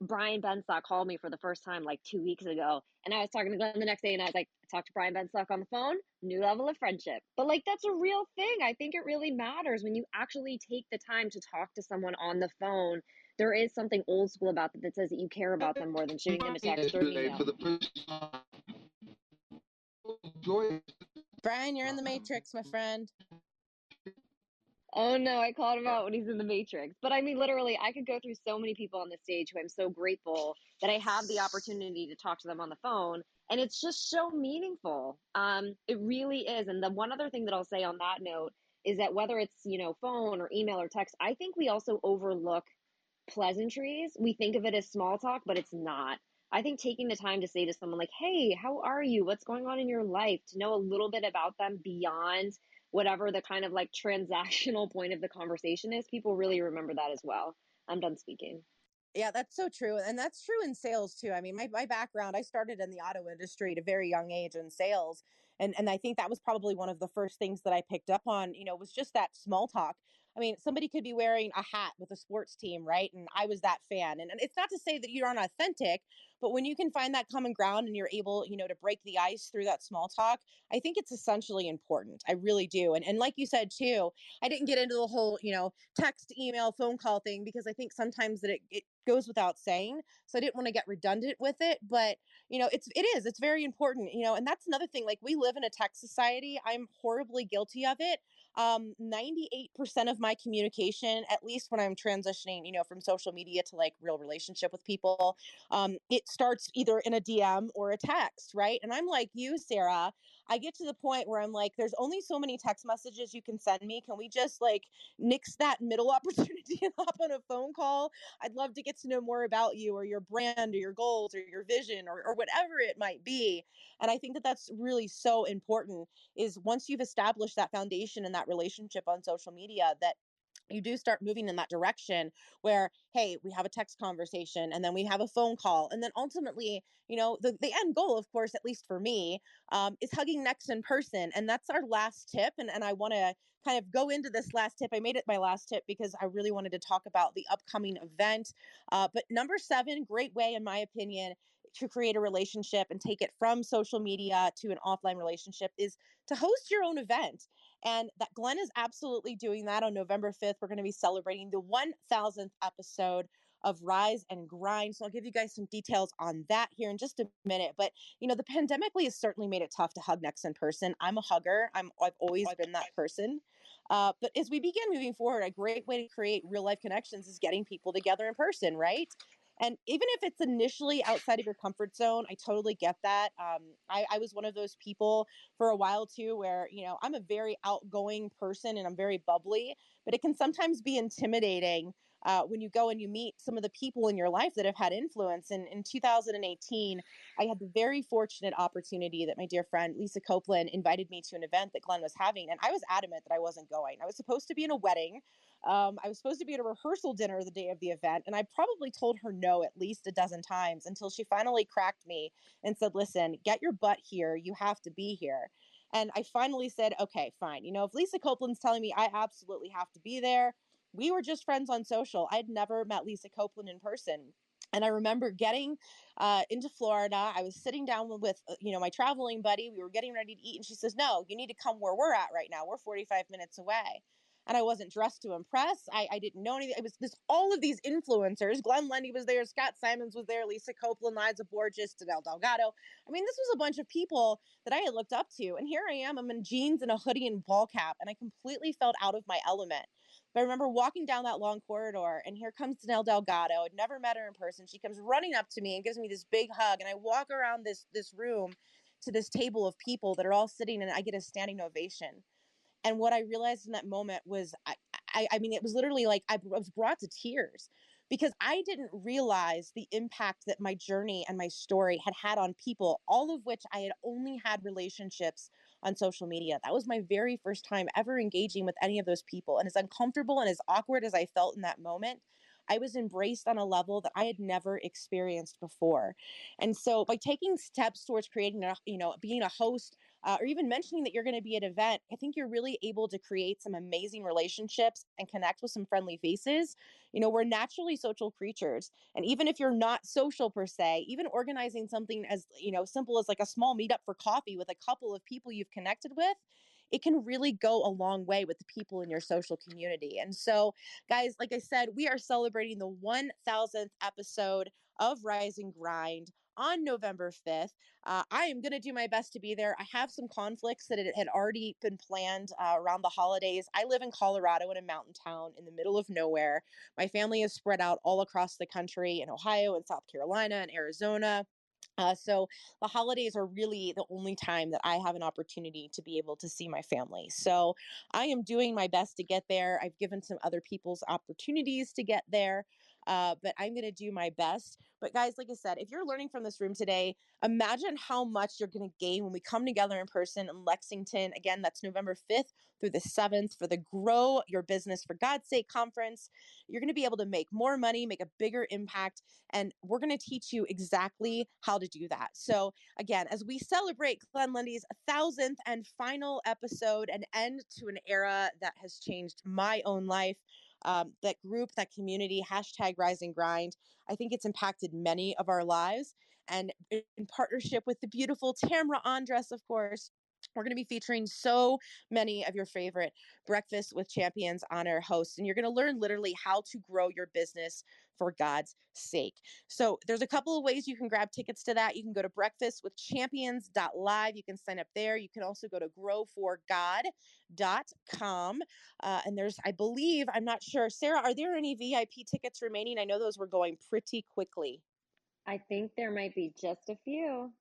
Brian Benstock called me for the first time like two weeks ago, and I was talking to Glenn the next day, and I was like, I talked to Brian Benstock on the phone, new level of friendship. But like that's a real thing. I think it really matters when you actually take the time to talk to someone on the phone. There is something old school about that that says that you care about them more than shooting them a text or email. Brian, you're in the matrix, my friend. Oh no, I called him out when he's in the Matrix. But I mean, literally, I could go through so many people on the stage who I'm so grateful that I have the opportunity to talk to them on the phone. And it's just so meaningful. Um, it really is. And the one other thing that I'll say on that note is that whether it's, you know, phone or email or text, I think we also overlook pleasantries. We think of it as small talk, but it's not. I think taking the time to say to someone like, "Hey, how are you? What's going on in your life?" to know a little bit about them beyond whatever the kind of like transactional point of the conversation is, people really remember that as well. I'm done speaking. Yeah, that's so true. And that's true in sales too. I mean, my, my background, I started in the auto industry at a very young age in sales. And and I think that was probably one of the first things that I picked up on, you know, was just that small talk. I mean, somebody could be wearing a hat with a sports team, right? And I was that fan. And, and it's not to say that you're unauthentic, but when you can find that common ground and you're able, you know, to break the ice through that small talk, I think it's essentially important. I really do. And and like you said too, I didn't get into the whole, you know, text, email, phone call thing because I think sometimes that it, it goes without saying. So I didn't want to get redundant with it. But, you know, it's it is, it's very important, you know, and that's another thing. Like we live in a tech society. I'm horribly guilty of it um 98% of my communication at least when i'm transitioning you know from social media to like real relationship with people um it starts either in a dm or a text right? And i'm like you sarah i get to the point where i'm like there's only so many text messages you can send me. Can we just like nix that middle opportunity and hop on a phone call? I'd love to get to know more about you or your brand or your goals or your vision or, or whatever it might be. And i think that that's really so important is once you've established that foundation and that relationship on social media that you do start moving in that direction where hey we have a text conversation and then we have a phone call and then ultimately you know the, the end goal of course at least for me um, is hugging next in person and that's our last tip and, and i want to kind of go into this last tip i made it my last tip because i really wanted to talk about the upcoming event uh, but number seven great way in my opinion to create a relationship and take it from social media to an offline relationship is to host your own event. And that Glenn is absolutely doing that on November 5th. We're going to be celebrating the 1000th episode of Rise and Grind. So I'll give you guys some details on that here in just a minute. But you know, the pandemic has certainly made it tough to hug next in person. I'm a hugger. I'm I've always been that person. Uh, but as we begin moving forward, a great way to create real life connections is getting people together in person, right? And even if it's initially outside of your comfort zone, I totally get that. Um, I, I was one of those people for a while too, where, you know, I'm a very outgoing person and I'm very bubbly, but it can sometimes be intimidating uh, when you go and you meet some of the people in your life that have had influence. And in 2018, I had the very fortunate opportunity that my dear friend Lisa Copeland invited me to an event that Glenn was having. And I was adamant that I wasn't going. I was supposed to be in a wedding. Um, I was supposed to be at a rehearsal dinner the day of the event, and I probably told her no at least a dozen times until she finally cracked me and said, Listen, get your butt here. You have to be here. And I finally said, Okay, fine. You know, if Lisa Copeland's telling me I absolutely have to be there, we were just friends on social. I'd never met Lisa Copeland in person. And I remember getting uh, into Florida. I was sitting down with, uh, you know, my traveling buddy. We were getting ready to eat, and she says, "No, you need to come where we're at right now. We're 45 minutes away." and I wasn't dressed to impress. I, I didn't know anything. It was this all of these influencers. Glenn Lundy was there, Scott Simons was there, Lisa Copeland, Liza Borges, Danelle Delgado. I mean, this was a bunch of people that I had looked up to. And here I am, I'm in jeans and a hoodie and ball cap, and I completely felt out of my element. But I remember walking down that long corridor, and here comes Danelle Delgado. I'd never met her in person. She comes running up to me and gives me this big hug, and I walk around this this room to this table of people that are all sitting, and I get a standing ovation. And what I realized in that moment was, I, I, I mean, it was literally like I was brought to tears because I didn't realize the impact that my journey and my story had had on people, all of which I had only had relationships on social media. That was my very first time ever engaging with any of those people. And as uncomfortable and as awkward as I felt in that moment, I was embraced on a level that I had never experienced before. And so by taking steps towards creating a, you know, being a host uh, or even mentioning that you're going to be at an event, I think you're really able to create some amazing relationships and connect with some friendly faces. You know, we're naturally social creatures. And even if you're not social per se, even organizing something as, you know, simple as like a small meetup for coffee with a couple of people you've connected with, it can really go a long way with the people in your social community. And so, guys, like I said, we are celebrating the 1000th episode of Rise and Grind on November 5th. Uh, I am going to do my best to be there. I have some conflicts that had already been planned uh, around the holidays. I live in Colorado in a mountain town in the middle of nowhere. My family is spread out all across the country in Ohio and South Carolina and Arizona. Uh, so the holidays are really the only time that I have an opportunity to be able to see my family. So I am doing my best to get there. I've given some other people's opportunities to get there uh, but I'm going to do my best. But guys, like I said, if you're learning from this room today, imagine how much you're going to gain when we come together in person in Lexington. Again, that's November 5th through the 7th for the Grow Your Business for God's Sake conference. You're going to be able to make more money, make a bigger impact, and we're going to teach you exactly how to do that. So, again, as we celebrate Glenn Lundy's thousandth and final episode and end to an era that has changed my own life, um, that group, that community, hashtag rise and grind. I think it's impacted many of our lives. And in partnership with the beautiful Tamra Andress, of course, we're going to be featuring so many of your favorite Breakfast with Champions honor hosts, and you're going to learn literally how to grow your business for God's sake. So there's a couple of ways you can grab tickets to that. You can go to breakfastwithchampions.live. You can sign up there. You can also go to growforgod.com. Uh, and there's, I believe, I'm not sure. Sarah, are there any VIP tickets remaining? I know those were going pretty quickly. I think there might be just a few.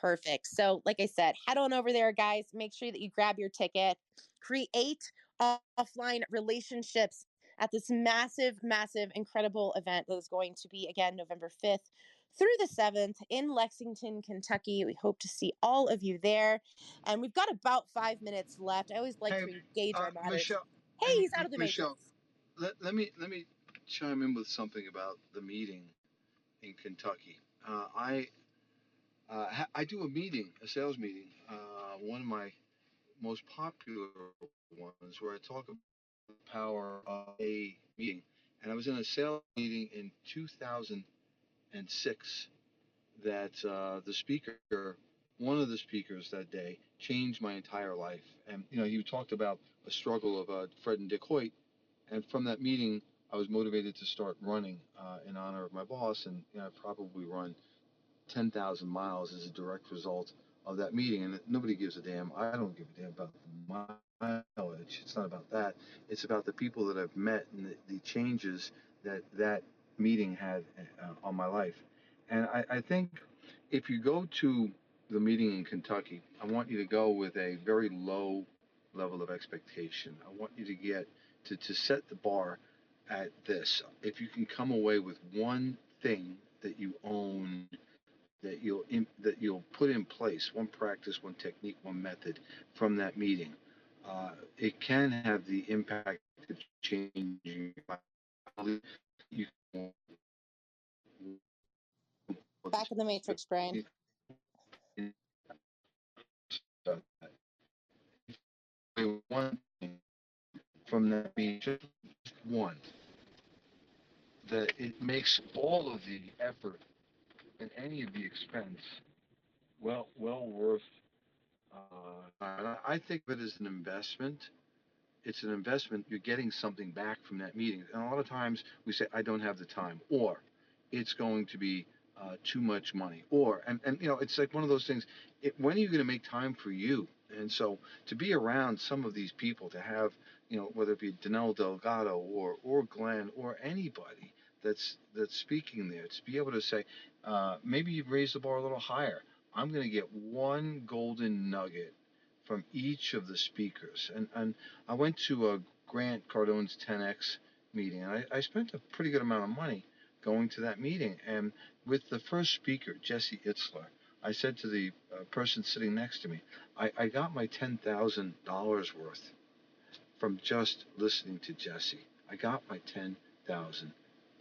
Perfect. So, like I said, head on over there, guys. Make sure that you grab your ticket. Create offline relationships at this massive, massive, incredible event that is going to be again November 5th through the 7th in Lexington, Kentucky. We hope to see all of you there. And we've got about five minutes left. I always like Hey, to engage uh, our moderators. Michelle, Hey, he's out of the Michelle, matrix. let, let me let me chime in with something about the meeting in Kentucky. Uh, I uh, ha- I do a meeting, a sales meeting, uh, one of my most popular ones, where I talk power of a meeting. And I was in a sales meeting in 2006 that uh, the speaker, one of the speakers that day, changed my entire life. And you know, he talked about a struggle of uh, Fred and Dick Hoyt, and from that meeting, I was motivated to start running uh, in honor of my boss, and you know, I probably run 10,000 miles as a direct result of that meeting. And nobody gives a damn. I don't give a damn about mileage. It's not about that. It's about the people that I've met and the, the changes that that meeting had uh, on my life. And I, I think if you go to the meeting in Kentucky, I want you to go with a very low level of expectation. I want you to get to, to set the bar at this. If you can come away with one thing that you own that you'll in, that you'll put in place one practice, one technique, one method from that meeting. Uh, it can have the impact of changing. Back in the matrix, brain one thing from that meeting, one, that it makes all of the effort and any of the expense well well worth. Uh, I I think of it as an investment. It's an investment. You're getting something back from that meeting. And a lot of times we say, "I don't have the time," or "It's going to be uh, too much money," or and and you know, it's like one of those things. It, when are you going to make time for you? And so to be around some of these people, to have you know, whether it be Danelle Delgado or or Glenn or anybody that's that's speaking there, to be able to say, uh, maybe you've raised the bar a little higher. I'm going to get one golden nugget from each of the speakers. And, and I went to a Grant Cardone's 10X meeting, and I, I spent a pretty good amount of money going to that meeting. And with the first speaker, Jesse Itzler, I said to the uh, person sitting next to me, I, I got my $10,000 worth from just listening to Jesse. I got my $10,000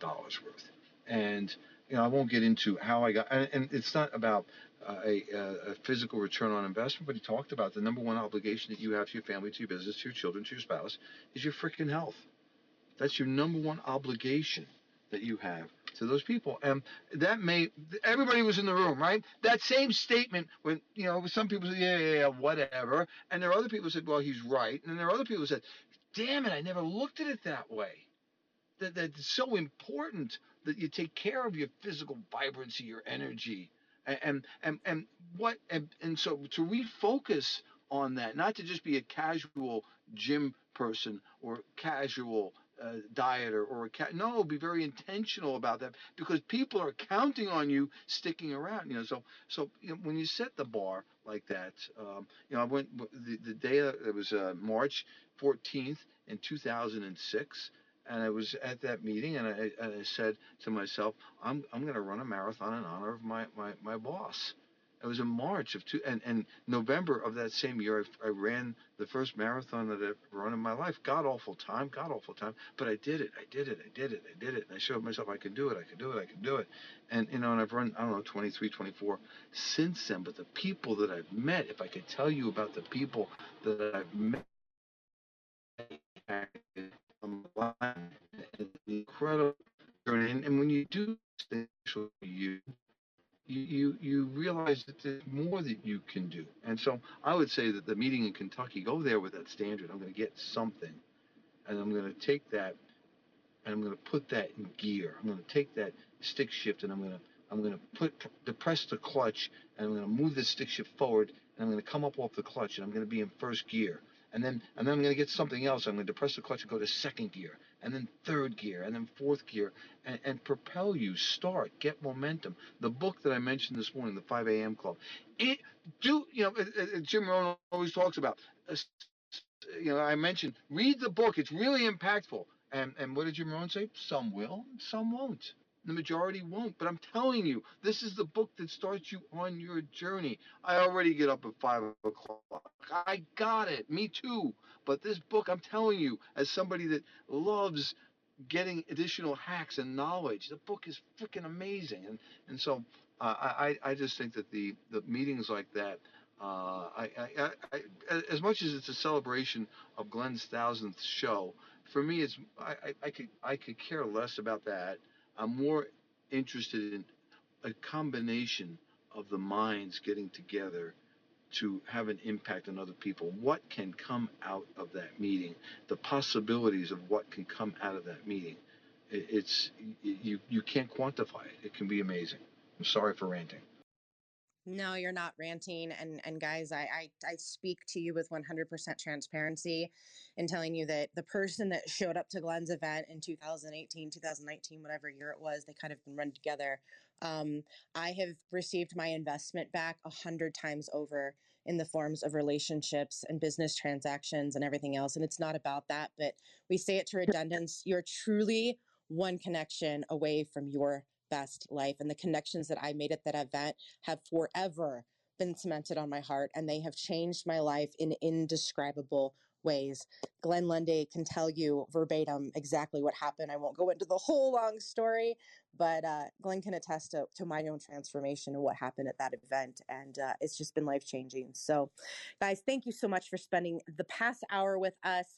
worth. And you know, I won't get into how I got, and, and it's not about uh, a, a physical return on investment, but he talked about the number one obligation that you have to your family, to your business, to your children, to your spouse, is your freaking health. That's your number one obligation that you have to those people. And that may everybody was in the room, right? That same statement when you know some people say, yeah, yeah, yeah, whatever, and there are other people who said, well, he's right, and there are other people who said, damn it, I never looked at it that way. That that's so important that you take care of your physical vibrancy, your energy, and and and, what and, and so to refocus on that, not to just be a casual gym person or casual uh, dieter or a cat. No, be very intentional about that because people are counting on you sticking around. You know, so so you know, when you set the bar like that, um, you know, I went the, the day it was uh, March 14th in 2006. And I was at that meeting, and I, and I said to myself, "I'm I'm going to run a marathon in honor of my my, my boss." It was in March of two and, and November of that same year. I, I ran the first marathon that I've run in my life. God awful time, God awful time, but I did it. I did it. I did it. I did it. And I showed myself I could do it. I could do it. I could do it. And you know, and I've run I don't know 23, 24 since then. But the people that I've met, if I could tell you about the people that I've met, incredible. And, and when you do you you, you you realize that there's more that you can do. And so I would say that the meeting in Kentucky, go there with that standard. I'm going to get something, and I'm going to take that, and I'm going to put that in gear. I'm going to take that stick shift, and I'm going to I'm going to put depress the clutch, and I'm going to move the stick shift forward, and I'm going to come up off the clutch, and I'm going to be in first gear. And then, and then I'm going to get something else. I'm going to depress the clutch and go to second gear and then third gear, and then fourth gear, and, and propel you. Start, get momentum. The book that I mentioned this morning, the 5 a.m. Club, it do you know? Jim Rohn always talks about. Uh, you know, I mentioned read the book. It's really impactful. And and what did Jim Rohn say? Some will, some won't. The majority won't. But I'm telling you, this is the book that starts you on your journey. I already get up at five o'clock. I got it. Me too. But this book, I'm telling you, as somebody that loves getting additional hacks and knowledge, the book is freaking amazing. And and so uh, I I just think that the the meetings like that. Uh, I, I, I, as much as it's a celebration of Glenn's thousandth show, for me, it's I, I could I could care less about that. I'm more interested in a combination of the minds getting together to have an impact on other people. What can come out of that meeting? The possibilities of what can come out of that meeting. It's you you can't quantify it. It can be amazing. I'm sorry for ranting. No, you're not ranting. And and guys, I, I I speak to you with 100% transparency in telling you that the person that showed up to Glenn's event in 2018, 2019, whatever year it was, they kind of been run together. Um, I have received my investment back a hundred times over in the forms of relationships and business transactions and everything else. And it's not about that, but we say it to redundance. You're truly one connection away from your best life. And the connections that I made at that event have forever been cemented on my heart and they have changed my life in indescribable ways. Glenn Lundy can tell you verbatim exactly what happened. I won't go into the whole long story, but uh, Glenn can attest to, to, my own transformation and what happened at that event. And uh, it's just been life changing. So, guys, thank you so much for spending the past hour with us.